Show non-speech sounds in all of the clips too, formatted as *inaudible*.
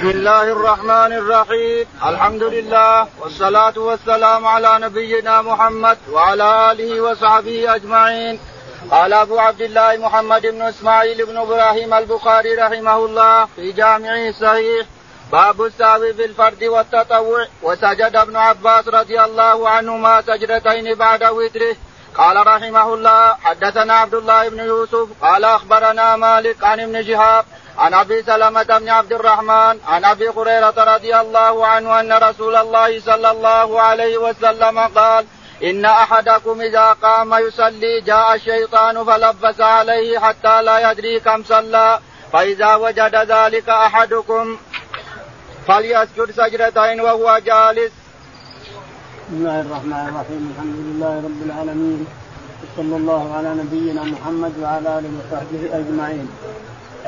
بسم الله الرحمن الرحيم. الحمد لله والصلاة والسلام على نبينا محمد وعلى آله وصحبه أجمعين. قال أبو عبد الله محمد بن إسماعيل بن إبراهيم البخاري رحمه الله في جامعه الصحيح باب الساوي في الفرد والتطوع. وسجد ابن عباس رضي الله عنهما سجدتين بعد وتره. قال رحمه الله حدثنا عبد الله بن يوسف قال أخبرنا مالك عن ابن شهاب عن أبي سلمة بن عبد الرحمن عن أبي هريرة رضي الله عنه أن رسول الله صلى الله عليه وسلم قال إن أحدكم إذا قام يصلي جاء الشيطان فلبس عليه حتى لا يدري كم صلى فإذا وجد ذلك أحدكم فليسجد سجدتين وهو جالس بسم الله الرحمن الرحيم. الحمد لله رب العالمين. وصلى الله على نبينا محمد وعلى آله وصحبه أجمعين.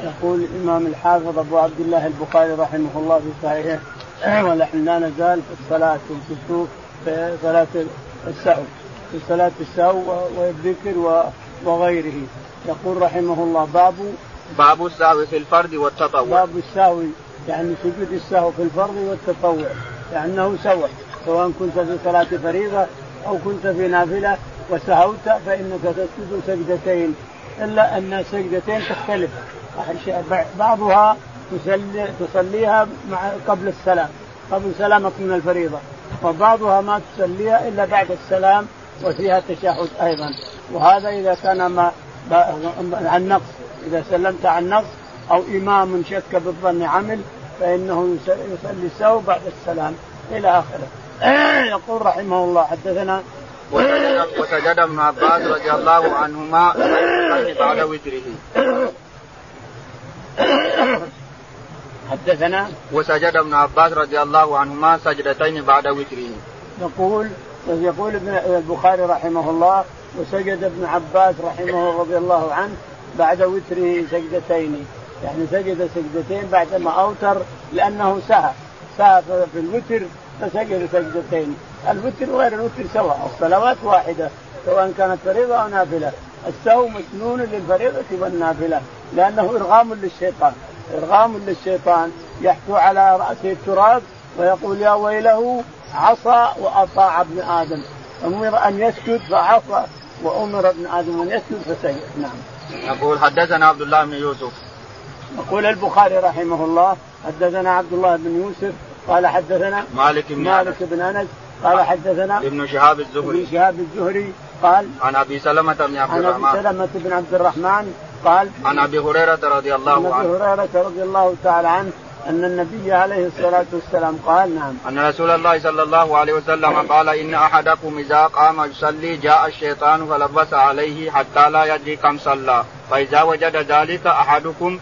يقول الإمام الحافظ أبو عبد الله البخاري رحمه الله في صحيحه ونحن لا نزال في الصلاة في الكسوف في صلاة السهو في صلاة السهو والذكر وغيره. يقول رحمه الله باب باب السهو في الفرد والتطوع. باب السهو يعني سجود السهو في الفرض والتطوع لأنه سوى سواء كنت في صلاة فريضة أو كنت في نافلة وسهوت فإنك تسجد سجدتين. إلا أن السجدتين تختلف. بعضها تصلي تصليها مع قبل السلام قبل سلامك من الفريضة. وبعضها ما تصليها إلا بعد السلام وفيها تشهد أيضا. وهذا إذا كان ما عن نقص. إذا سلمت عن نقص أو إمام شك بالظن عمل فإنه يصلي السهو بعد السلام. إلى آخره. يقول رحمه الله حدثنا. وسجد ابن عباس رضي الله عنهما بعد وتره. حدثنا. وسجد ابن عباس رضي الله عنهما سجدتين بعد وتره. يقول يقول ابن البخاري رحمه الله وسجد ابن عباس رحمه رضي الله عنه بعد وتره سجدتين. يعني سجد سجدتين بعدما أوتر لأنه سهى. سهى في الوتر فسجد سجدتين. الوتر وغير الوتر سواء الصلوات واحدة سواء كانت فريضة أو نافلة. السهو مسنون للفريضة والنافلة لأنه إرغام للشيطان. إرغام للشيطان. يحثو على رأسه التراب ويقول يا ويله عصى وأطاع ابن آدم. أمر أن يسجد فعصى وأمر ابن آدم أن يسجد فسجد. نعم. يقول حدثنا عبد الله بن يوسف. يقول البخاري رحمه الله حدثنا عبد الله بن يوسف قال حدثنا مالك بن مالك بن أنس قال حدثنا ابن شهاب الزهري. ابن شهاب الزهري قال عن أبي سلمة بن عبد الرحمن عن أبي سلمة بن عبد الرحمن قال عن أبي هريرة رضي الله عنه عن أبي هريرة رضي الله تعالى عنه أن النبي عليه الصلاة والسلام قال نعم. أن رسول الله صلى الله عليه وسلم قال إن أحدكم إذا قام يصلي جاء الشيطان فلبس عليه حتى لا يدري كم صلى. فإذا وجد ذلك أحدكم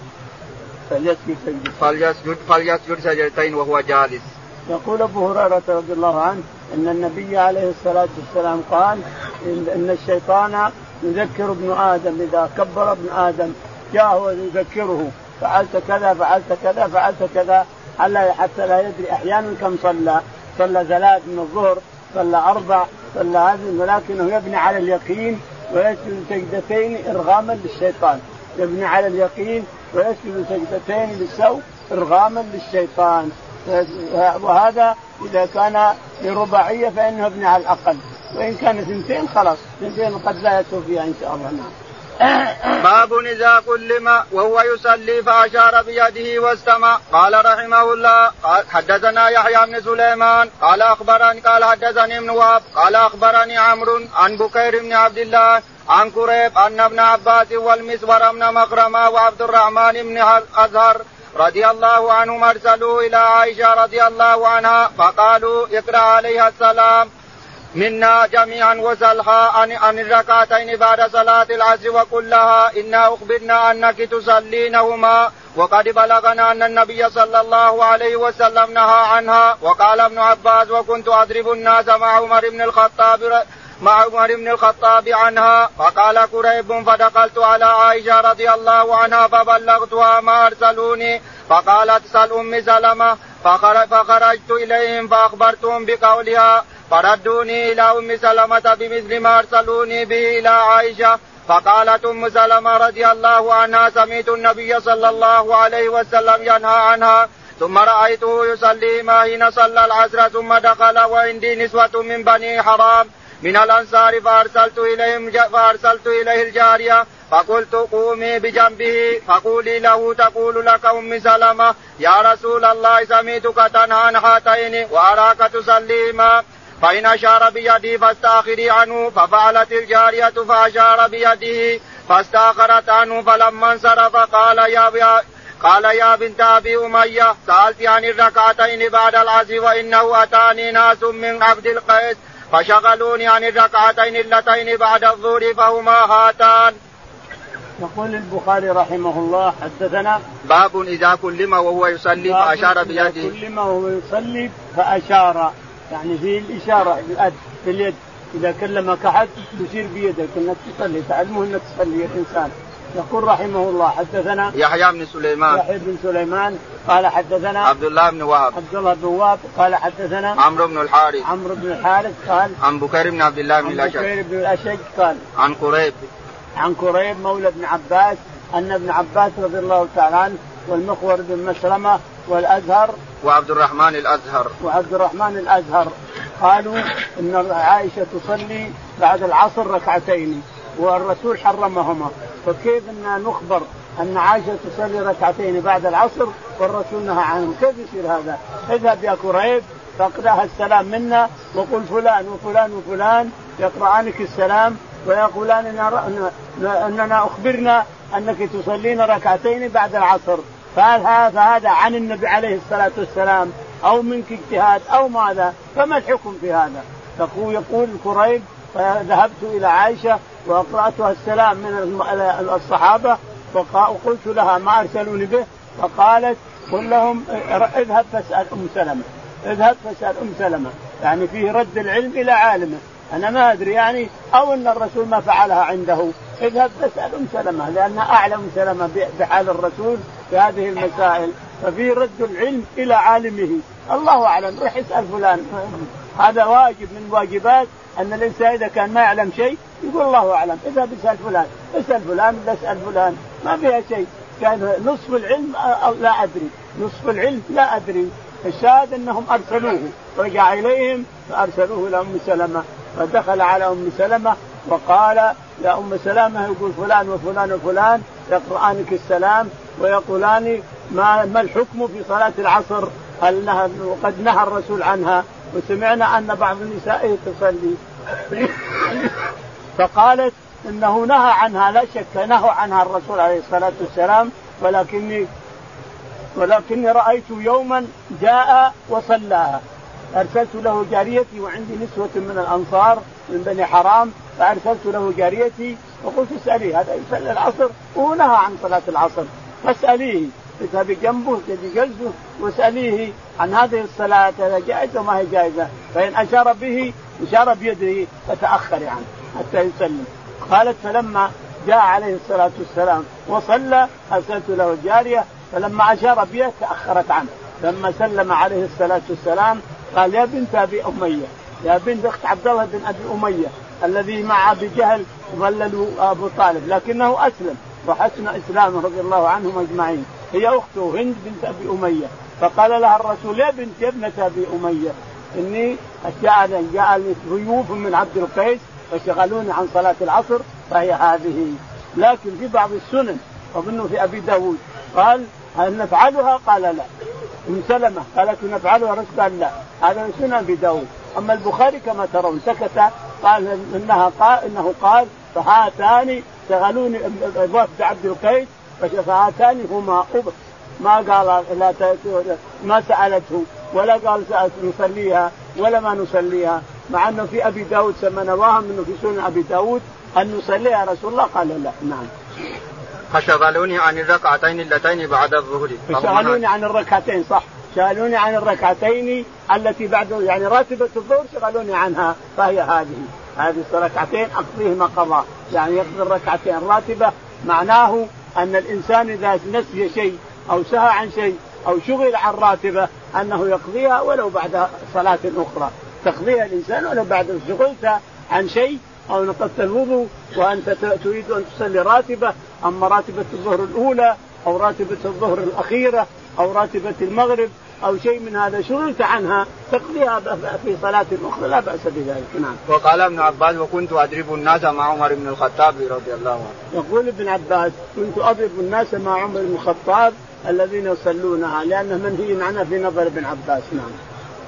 فليسجد سجدتين فليسجد فليسجد سجدتين وهو جالس. يقول أبو هريرة رضي الله عنه إن النبي عليه الصلاة والسلام قال ان الشيطان يذكر ابن آدم. إذا كبر ابن آدم جاءه ويذكره فعلت كذا فعلت كذا فعلت كذا. حتى لا يدري أحيانا كم صلى. صلى ثلاث من الظهر صلى أربع صلى هذه ولكنه يبني على اليقين ويسجد سجدتين إرغاما للشيطان. يبني على اليقين ويسجد سجدتين للسوء إرغاما للشيطان. وهذا إذا كان برباعيه فإنه يبني على الأقل. وإن كان اثنتين خلاص اثنتين قد لا فيها إن شاء الله. نعم. *coughs* باب إذا كلم وهو يصلي فأشار بيده واستمع. قال رحمه الله حدثنا يحيى بن سليمان. قال أخبرني قال حدثني ابن وهب. قال أخبرني عمرو عن بكير بن عبد الله عن كريب ان ابن عباس والمسور بن مخرمه وعبد الرحمن بن الازهر رضي الله عنهم ارسلوا إلى عائشة رضي الله عنها فقالوا اقرأ عليها السلام. منا جميعا وسلها عن, عن الركعتين بعد صلاة العصر وقل لها إنا أخبرنا أنك تصلينهما وقد بلغنا أن النبي صلى الله عليه وسلم نهى عنها. وقال ابن عباس وكنت أضرب الناس مع عمر بن الخطاب مع عمر بن الخطاب عنها فقال كريب فدخلت على عائشة رضي الله عنها فبلغتها ما أرسلوني فقالت سل أم سلمة فخرجت إليهم فأخبرتهم بقولها فردوني إلى أم سلمة بمثل ما أرسلوني به إلى عائشة فقالت أم سلمة رضي الله عنها سمعت النبي صلى الله عليه وسلم ينهى عنها ثم رأيته يصلي ما حين صلى العصر ثم دخل وعندي نسوة من بني حرام من الأنصار فأرسلت إليهم فأرسلت إليه الجارية فقلت قومي بجنبه فقولي له تقول لك ام سلمة يا رسول الله سميتك تنهى عن هاتين وأراك تصليهما فإن أشار بيدي فاستأخري عنه ففعلت الجارية فأشار بيده فاستأخرت عنه فلما انصرف قال يا قال يا بنت أبي أمية سألت عن الركعتين بعد العصر وإنه أتاني ناس من عبد القيس. فشغلوني عن الركعتين اللتين بعد الظهر فهما هاتان. يقول البخاري رحمه الله حدثنا باب إذا كلم وهو يصلي فأشار بيده. كلم وهو يصلي فأشار. يعني في الإشارة باليد باليد إذا كلمك أحد تشير بيدك إنك تصلي تعلمه إنك تصلي الانسان يقول رحمه الله حدثنا يحيى بن سليمان. يحيى بن سليمان قال حدثنا عبد الله بن وهب. عبد الله بن وهب قال حدثنا عمرو بن الحارث. عمرو بن الحارث قال عن بكير بن عبد الله بن الاشج عن بكير بن الأشج قال عن قريب. عن قريب مولى ابن عباس أن ابن عباس رضي الله تعالى عنه والمخور بن مسلمة والأزهر وعبد الرحمن الأزهر. وعبد الرحمن الأزهر قالوا إن عائشة تصلي بعد العصر ركعتين. والرسول حرمهما فكيف إن نخبر أن عائشة تصلي ركعتين بعد العصر والرسول نهى عنهم كيف يصير هذا؟ اذهب يا كريب فاقرأها السلام منا وقل فلان وفلان وفلان يقرأانك السلام ويقولان إننا أخبرنا أنك تصلين ركعتين بعد العصر فهذا فهذا عن النبي عليه الصلاة والسلام أو منك اجتهاد أو ماذا فما الحكم في هذا؟ يقول يقول كريب فذهبت إلى عائشة وأقرأتها السلام من الصحابة وقلت لها ما أرسلوني به؟ فقالت قل لهم اذهب فاسأل أم سلمة. اذهب فاسأل أم سلمة. يعني فيه رد العلم إلى عالمه. أنا ما أدري يعني أو أن الرسول ما فعلها عنده. اذهب فاسأل أم سلمة لانها أعلم سلمة بحال الرسول في هذه المسائل. ففي رد العلم إلى عالمه. الله أعلم روح اسأل فلان. هذا واجب من واجبات أن الإنسان إذا كان ما يعلم شيء يقول الله أعلم. اذهب اسال فلان اسال فلان اسال فلان. ما فيها شيء. كان نصف العلم أو لا أدري. نصف العلم لا أدري. الشاهد أنهم أرسلوه. رجع إليهم فأرسلوه إلى أم سلمة. فدخل على أم سلمة وقال يا أم سلمة يقول فلان وفلان وفلان يقرانك السلام ويقولان ما ما الحكم في صلاة العصر؟ هل نهى وقد نهى الرسول عنها؟ وسمعنا أن بعض النساء تصلي فقالت إنه نهى عنها لا شك نهى عنها الرسول عليه الصلاة والسلام ولكني ولكني رأيت يوما جاء وصلاها أرسلت له جاريتي وعندي نسوة من الأنصار من بني حرام فأرسلت له جاريتي وقلت اساليه هذا يصلي العصر؟ وهو نهى عن صلاة العصر فاسأليه. اذهبي جنبه تجي جلسه واساليه عن هذه الصلاة هذا جائزه وما هي جائزة؟ فإن أشار به أشار بيده فتاخري عنه حتى يسلم. قالت فلما جاء عليه الصلاة والسلام وصلى أرسلت له الجاريه فلما أشار بيده تأخرت عنه. لما سلم عليه الصلاة والسلام قال يا بنت أبي أمية يا بنت أخت عبد الله بن أبي أمية الذي مع أبي جهل ظللوا أبو طالب لكنه أسلم وحسن إسلامه رضي الله عنهم أجمعين. هي اخته هند بنت ابي اميه فقال لها الرسول يا بنت يا ابنه ابي اميه اني جاءني جاءني ضيوف من عبد القيس فشغلوني عن صلاه العصر فهي هذه لكن في بعض السنن اظنه في ابي داود قال هل نفعلها؟ قال لا ام سلمه قالت نفعلها الرسول قال لا هذا سنن ابي داود اما البخاري كما ترون سكت قال انها قال انه قال فهاتان شغلوني وفد عبد القيس فهاتان هما قبط ما قال لا ما سألته ولا قال نصليها ولا ما نصليها. مع أنه في أبي داود سمى نواهم إنه في سنن أبي داود أن نصليها رسول الله؟ قال لا نعم. فشغلوني عن الركعتين اللتين بعد الظهر. فشغلوني عن الركعتين صح. شغلوني عن الركعتين التي بعد يعني راتبة الظهر شغلوني عنها فهي هذه. هذه الركعتين أقضيهما قضاء. يعني يقضي الركعتين راتبة معناه أن الإنسان إذا نسي شيء أو سهى عن شيء أو شغل عن راتبة أنه يقضيها ولو بعد صلاة أخرى. تقضيها الإنسان ولو بعد شغلت عن شيء أو نقضت الوضوء وأنت تريد أن تصلي راتبة أما راتبة الظهر الأولى أو راتبة الظهر الأخيرة أو راتبة المغرب أو شيء من هذا شغلت عنها تقضيها في صلاة أخرى لا بأس بذلك نعم. وقال ابن عباس وكنت أضرب الناس مع عمر بن الخطاب رضي الله عنه. يقول ابن عباس كنت أضرب الناس مع عمر بن الخطاب الذين يصلونها لأنه منهي عنها في نظر ابن عباس نعم.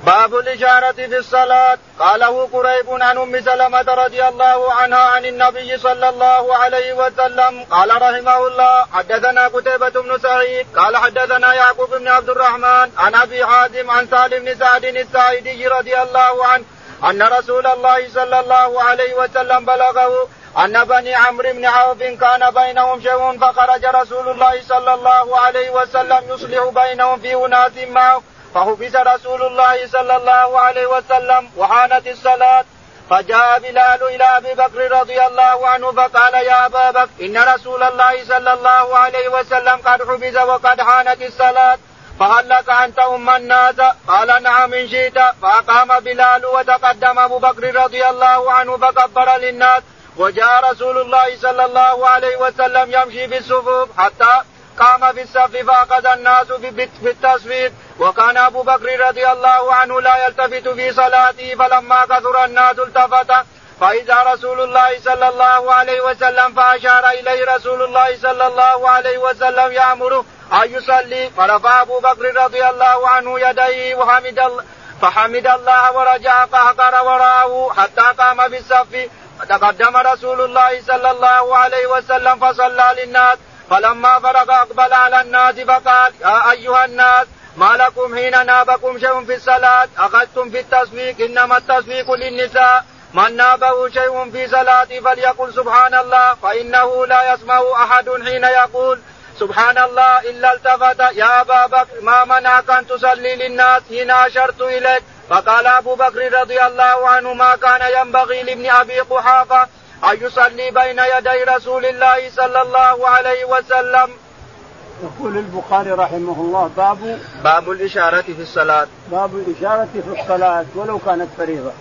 باب الإشارة في الصلاة. قاله قريب عن أم سلمة رضي الله عنها عن النبي صلى الله عليه وسلم. قال رحمه الله حدثنا قتيبة بن سعيد. قال حدثنا يعقوب بن عبد الرحمن عن أبي حازم عن سالم بن سعد الساعدي رضي الله عنه أن رسول الله صلى الله عليه وسلم بلغه أن بني عمرو بن عوف كان بينهم شيء فخرج رسول الله صلى الله عليه وسلم يصلح بينهم في أناس معه فحبس رسول الله صلى الله عليه وسلم وحانت الصلاة. فجاء بلال إلى أبي بكر رضي الله عنه فقال يا أبا بكر إن رسول الله صلى الله عليه وسلم قد حبس وقد حانت الصلاة. فهل لك أن تؤم الناس؟ قال نعم إن شئت. فأقام بلال وتقدم أبو بكر رضي الله عنه فكبر للناس. وجاء رسول الله صلى الله عليه وسلم يمشي في الصفوف حتى قام في الصف فأخذ الناس في التصفيق وكان أبو بكر رضي الله عنه لا يلتفت في صلاته فلما كثر الناس التفت. فإذا رسول الله صلى الله عليه وسلم فأشار إليه رسول الله صلى الله عليه وسلم يأمره أن يصلي. فرفع أبو بكر رضي الله عنه يديه وحمد فحمد الله ورجع قهقر وراءه حتى قام في الصف فتقدم رسول الله صلى الله عليه وسلم فصلى للناس. فلما فرغ أقبل على الناس فقال يا أيها الناس ما لكم حين نابكم شيء في الصلاة؟ أخذتم في التصفيق إنما التصفيق للنساء. من نابه شيء في صلاة فليقل سبحان الله فإنه لا يسمع أحد حين يقول سبحان الله إلا التفت يا أبا بكر ما منعك أن تصلي للناس حين أشرت إليك؟ فقال أبو بكر رضي الله عنه ما كان ينبغي لابن أبي قحافة أن يصلي بين يدي رسول الله صلى الله عليه وسلم. يقول البخاري رحمه الله باب باب الإشارة في الصلاة. باب الإشارة في الصلاة ولو كانت فريضة.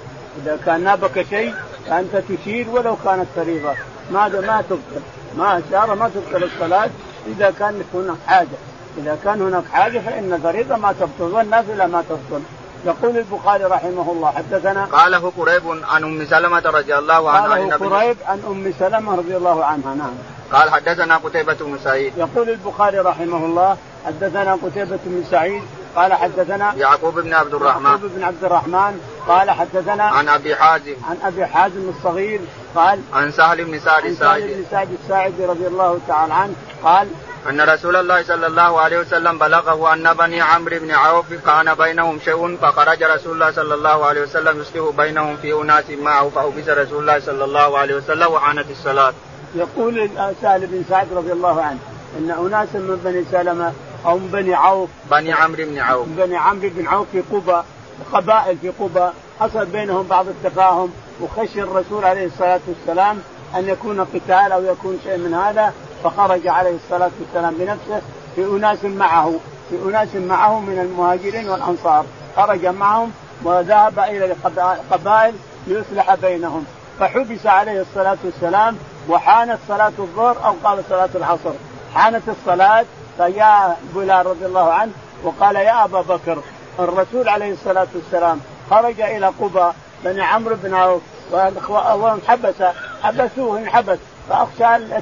إذا كان نابك شيء فأنت تشير ولو كانت فريضة. ماذا ما تبطل. ما إشارة ما تبطل الصلاة. إذا كان هناك حاجة. إذا كان هناك حاجة فإن الفريضة ما تبطل والنافلة ما تبطل. يقول البخاري رحمه الله حدثنا قاله قريب عن أم سلمة رضي الله عنها قاله قريب عن أم سلمة رضي الله عنها نعم. قال حدثنا قتيبة بن سعيد. يقول البخاري رحمه الله حدثنا قتيبة بن سعيد قال حدثنا يعقوب بن عبد الرحمن. يعقوب بن عبد الرحمن قال حدثنا عن أبي حازم. عن أبي حازم الصغير قال عن سهل بن سعد الساعدي عن سهل بن سعد الساعدي رضي الله تعالى عنه قال أن رسول الله صلى الله عليه وسلم بلغه أن بني عمرو بن عوف كان بينهم شيء فخرج رسول الله صلى الله عليه وسلم يصلح بينهم في أناس معه فحبس رسول الله صلى الله عليه وسلم وحانت الصلاة. يقول سهل بن سعد رضي الله عنه أن أناسا من بني سلمة أو من بني عوف. بني عمرو بن عوف. بني عمرو بن عوف في قبى قبائل في قبى حصل بينهم بعض التفاهم وخشي الرسول عليه الصلاة والسلام أن يكون قتال أو يكون شيء من هذا فخرج عليه الصلاة والسلام بنفسه في أناس معه في أناس معه من المهاجرين والأنصار. خرج معهم وذهب إلى القبائل ليصلح بينهم. فحبس عليه الصلاة والسلام وحانت صلاة الظهر أو قال صلاة العصر. حانت الصلاة فجاء بلال رضي الله عنه وقال يا أبا بكر الرسول عليه الصلاة والسلام خرج إلى قبى بني عمرو بن عوف وانحبس حبسوه انحبس فأخشى أن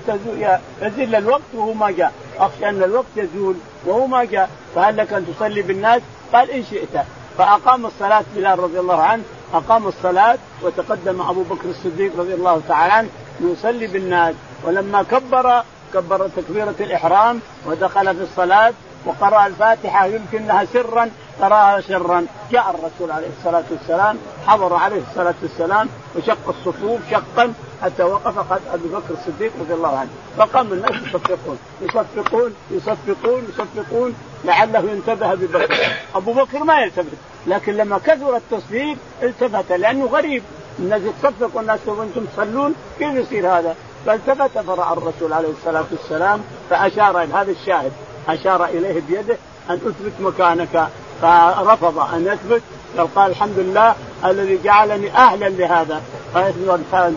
يزل الوقت وهو ما جاء. أخشى أن الوقت يزول وهو ما جاء. فهل لك أن تصلي بالناس؟ قال إن شئت. فأقام الصلاة بلال رضي الله عنه أقام الصلاة وتقدم أبو بكر الصديق رضي الله تعالى عنه يصلي بالناس. ولما كبر كبر تكبيرة الإحرام ودخل في الصلاة وقرأ الفاتحة يمكن لها سرا قرأها سرا. جاء الرسول عليه الصلاة والسلام حضر عليه الصلاة والسلام وشق الصفوف شقا حتى وقف قد أبي بكر الصديق رضي الله عنه. فقام الناس يصفقون. يصفقون يصفقون يصفقون لعله ينتبه أبي بكر. أبو بكر ما يلتفت لكن لما كثر التصفيق التفت لأنه غريب. الناس يتصفق والناس وأنتم تصلون؟ كيف يصير هذا؟ فالتفت فرأى الرسول عليه الصلاة والسلام فأشار إلى هذا الشاهد أشار إليه بيده أن أثبت مكانك فرفض أن يثبت بل قال الحمد لله الذي جعلني أهلا لهذا.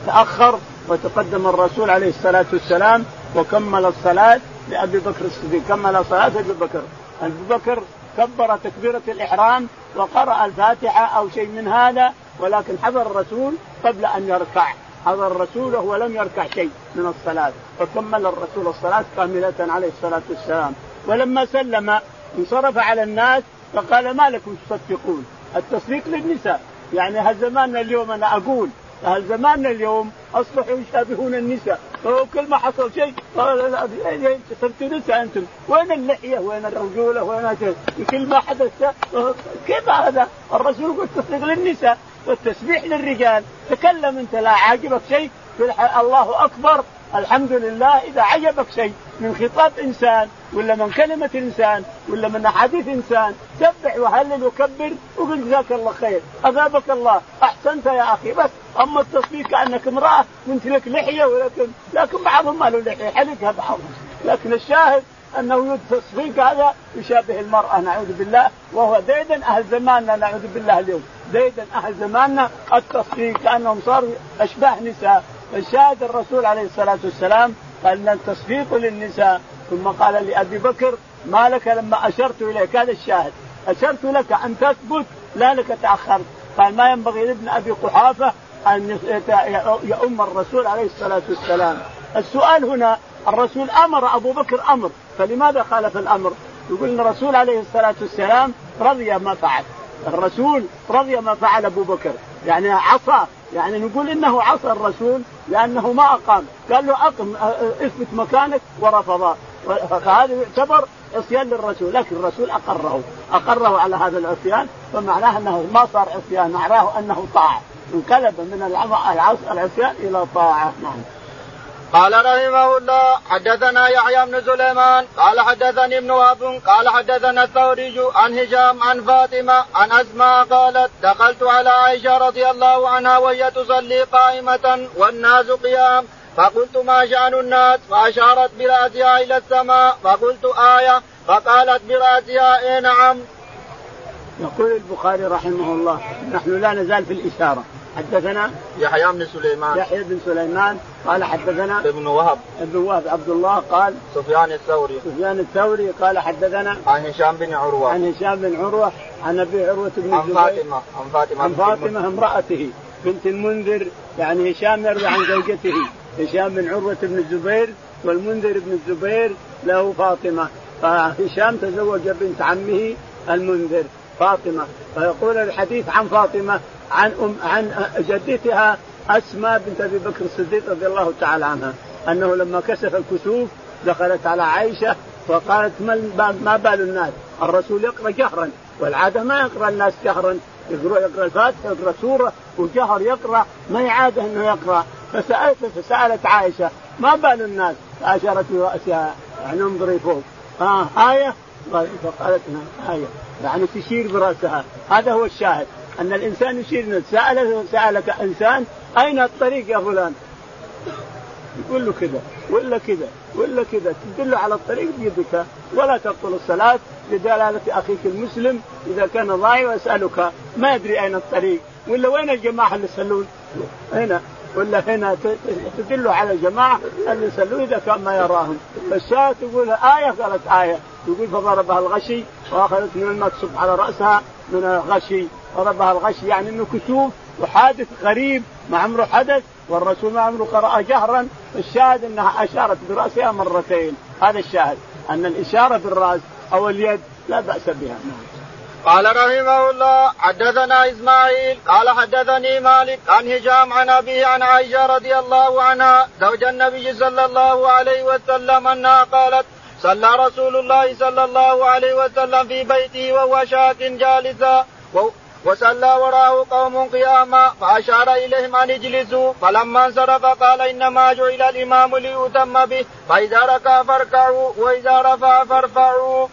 تأخر وتقدم الرسول عليه الصلاة والسلام وكمل الصلاة لأبي بكر الصديق. كمل صلاة أبي بكر. ابو بكر كبر تكبيرة الإحرام وقرأ الفاتحة أو شيء من هذا ولكن حضر الرسول قبل أن يركع. حضر الرسول وهو لم يركع شيء من الصلاة. فكمل الرسول الصلاة كاملة عليه الصلاة والسلام. ولما سلم انصرف على الناس فقال ما لكم تصدقون؟ التصديق للنساء. يعني هل زماننا اليوم أنا أقول هل زماننا اليوم أصبحوا يشابهون النساء؟ كل ما حصل شيء قال صرتوا نساء أنتم. وين اللحية؟ وين الرجولة؟ وين كل ما حدث كيف هذا؟ الرسول يقول تصديق للنساء. والتسبيح للرجال. تكلم انت لا عاجبك شيء؟ الله أكبر. الحمد لله. إذا عجبك شيء من خطاب إنسان ولا من كلمة إنسان ولا من أحاديث إنسان سبح وهلل وكبر وقل جزاك الله خير. اثابك الله. أحسنت يا أخي. بس. أما التصفيق كأنك امرأة وانت لك لحية ولكن لكن بعضهم ما له لحية. حلقها بعضهم لكن الشاهد أنه التصفيق هذا يشابه المرأة نعوذ بالله وهو ديدا أهل زماننا نعوذ بالله اليوم. ديدا أهل زماننا التصفيق كأنهم صاروا أشباه نساء. الشاهد الرسول عليه الصلاة والسلام قال التصفيق للنساء. ثم قال لأبي بكر ما لك لما أشرت إليك؟ هذا الشاهد. أشرت لك أن تثبت لا لك تأخرت. قال ما ينبغي لابن أبي قحافة أن يؤم الرسول عليه الصلاة والسلام. السؤال هنا الرسول أمر أبو بكر أمر. فلماذا خالف الأمر؟ يقول إن الرسول عليه الصلاة والسلام رضي ما فعل. الرسول رضي ما فعل أبو بكر. يعني عصى. يعني نقول إنه عصى الرسول لأنه ما أقام. قال له أقم اثبت مكانك ورفض فهذا يعتبر عصيان للرسول. لكن الرسول أقره. أقره على هذا العصيان فمعناه أنه ما صار عصيان. معناه أنه طاعه انقلب من العصيان إلى طاعة. نعم. قال رحمه الله حدثنا يحيى بن سليمان قال حدثني ابن وهب قال حدثنا الثوري عن هشام عن فاطمة عن أسماء قالت دخلت على عائشة رضي الله عنها وهي تصلي قائمة والناس قيام فقلت ما شأن الناس؟ فأشارت برأسها إلى السماء فقلت آية. فقالت برأسها إيه نعم. يقول البخاري رحمه الله نحن لا نزال في الإشارة. حدثنا يحيى بن سليمان. يحيى بن سليمان قال حدثنا ابن وهب. ابن وهب عبد الله قال سفيان الثوري. سفيان الثوري قال حدثنا عن هشام بن عروة. عن هشام بن عروة عن أبي عروة بن عن فاطمة عن فاطمة عن فاطمة امرأته بنت المنذر. يعني هشام يروي عن زوجته هشام بن عروة بن الزبير والمنذر بن الزبير له فاطمة. فهشام تزوج بنت عمه المنذر فاطمة. فيقول الحديث عن فاطمة. عن أم عن جدتها أسماء بنت أبي بكر الصديق رضي الله تعالى عنها أنه لما كشف الكسوف دخلت على عائشة وقالت ما بال الناس؟ الرسول يقرأ جهرا والعادة ما يقرأ الناس جهرا يقرا يقرأ الفاتحة يقرأ سورة وجهر يقرأ ما هي عاده إنه يقرأ. فسالت فسألت عائشة ما بال الناس؟ فأشارت براسها يعني انظري فوق. آه آية؟ فقالت نعم آية. يعني تشير برأسها. هذا هو الشاهد. أن الإنسان يشير سالك سألك إنسان أين الطريق يا فلان؟ يقول له كذا ولا كذا ولا كذا. تدل على الطريق بيدك. ولا تبطل الصلاة لدلالة أخيك المسلم إذا كان ضايع ويسألك ما يدري أين الطريق؟ ولا وين الجماعة اللي يصلون؟ هنا. ولا هنا. تدل على الجماعة اللي يصلون إذا كان ما يراهم. فالشاة تقول آية قالت آية. يقول فضربها الغشي وأخذت من الماء تصب على رأسها من الغشي. ضربها الغشي يعني إنه كسوف وحادث غريب ما عمره حدث والرسول ما عمره قرأ جهرا الشاهد إنها أشارت برأسها مرتين. هذا الشاهد أن الإشارة بالرأس أو اليد لا بأس بها. قال رحمه الله حدثنا إسماعيل قال حدثني مالك عن هشام عن أبيه عن عائشة رضي الله عنها زوج النبي صلى الله عليه وسلم أنها قالت صلى رسول الله صلى الله عليه وسلم في بيته وهو شاك جالسا وصلى وراءه قوم قياما فأشار إليهم أن اجلسوا فلما انصرف قال إنما جعل الإمام ليؤتم به فإذا ركع فاركعوا وإذا رفع فارفعوا.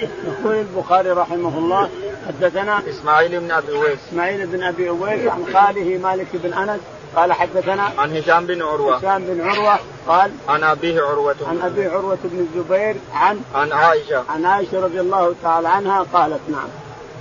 يقول البخاري رحمه الله حدثنا إسماعيل بن أبي أويس. إسماعيل بن أبي أويس عن خاله مالك بن أنس قال حدثنا عن هشام بن عروة. هشام بن عروة قال عن أبيه عروة. عن ابي عروة بن الزبير عن عن عائشة. عن عائشة رضي الله تعالى عنها قالت نعم.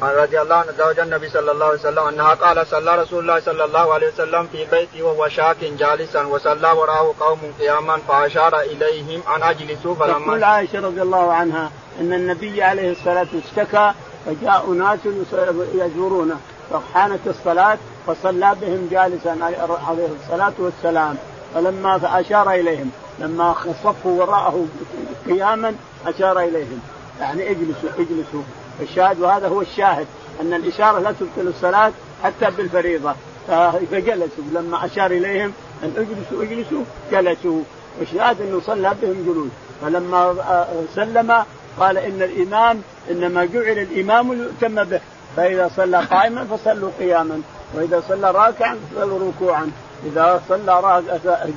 رضي الله عنه زوج النبي صلى الله عليه وسلم أنها قال صلى رسول الله صلى الله عليه وسلم في بيتي وهو شاك جالسا وصلى وراءه قوم قياما فأشار إليهم أن أجلسوا فلما تقول عائشة رضي الله عنها إن النبي عليه الصلاة اشتكى فجاء ناس يزورونه فحانت الصلاة فصلى بهم جالسا عليه الصلاة والسلام فلما فأشار إليهم لما صفوا وراءه قياما أشار إليهم. يعني اجلسوا اجلسوا. الشاهد وهذا هو الشاهد أن الإشارة لا تبطل الصلاة حتى بالفريضة. فجلسوا لما أشار إليهم أن اجلسوا اجلسوا جلسوا. والشاهد أنه صلى بهم جلوس. فلما سلم قال إن الإمام إنما جعل الإمام ليؤتم به. فإذا صلى قائما فصلوا قياما وإذا صلى راكعا فصلوا ركوعا. إذا صلى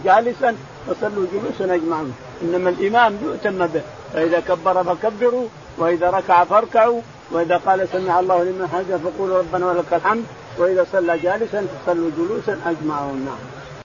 جالسا فصلوا جلوسا اجمعون إنما الإمام يؤتم به. فإذا كبر فكبروا وإذا ركع فاركعوا. وإذا قال سمع الله لمن حمده فقولوا ربنا ولك الحمد وإذا صلى جالسا فصلوا جلوسا أجمعون. نعم.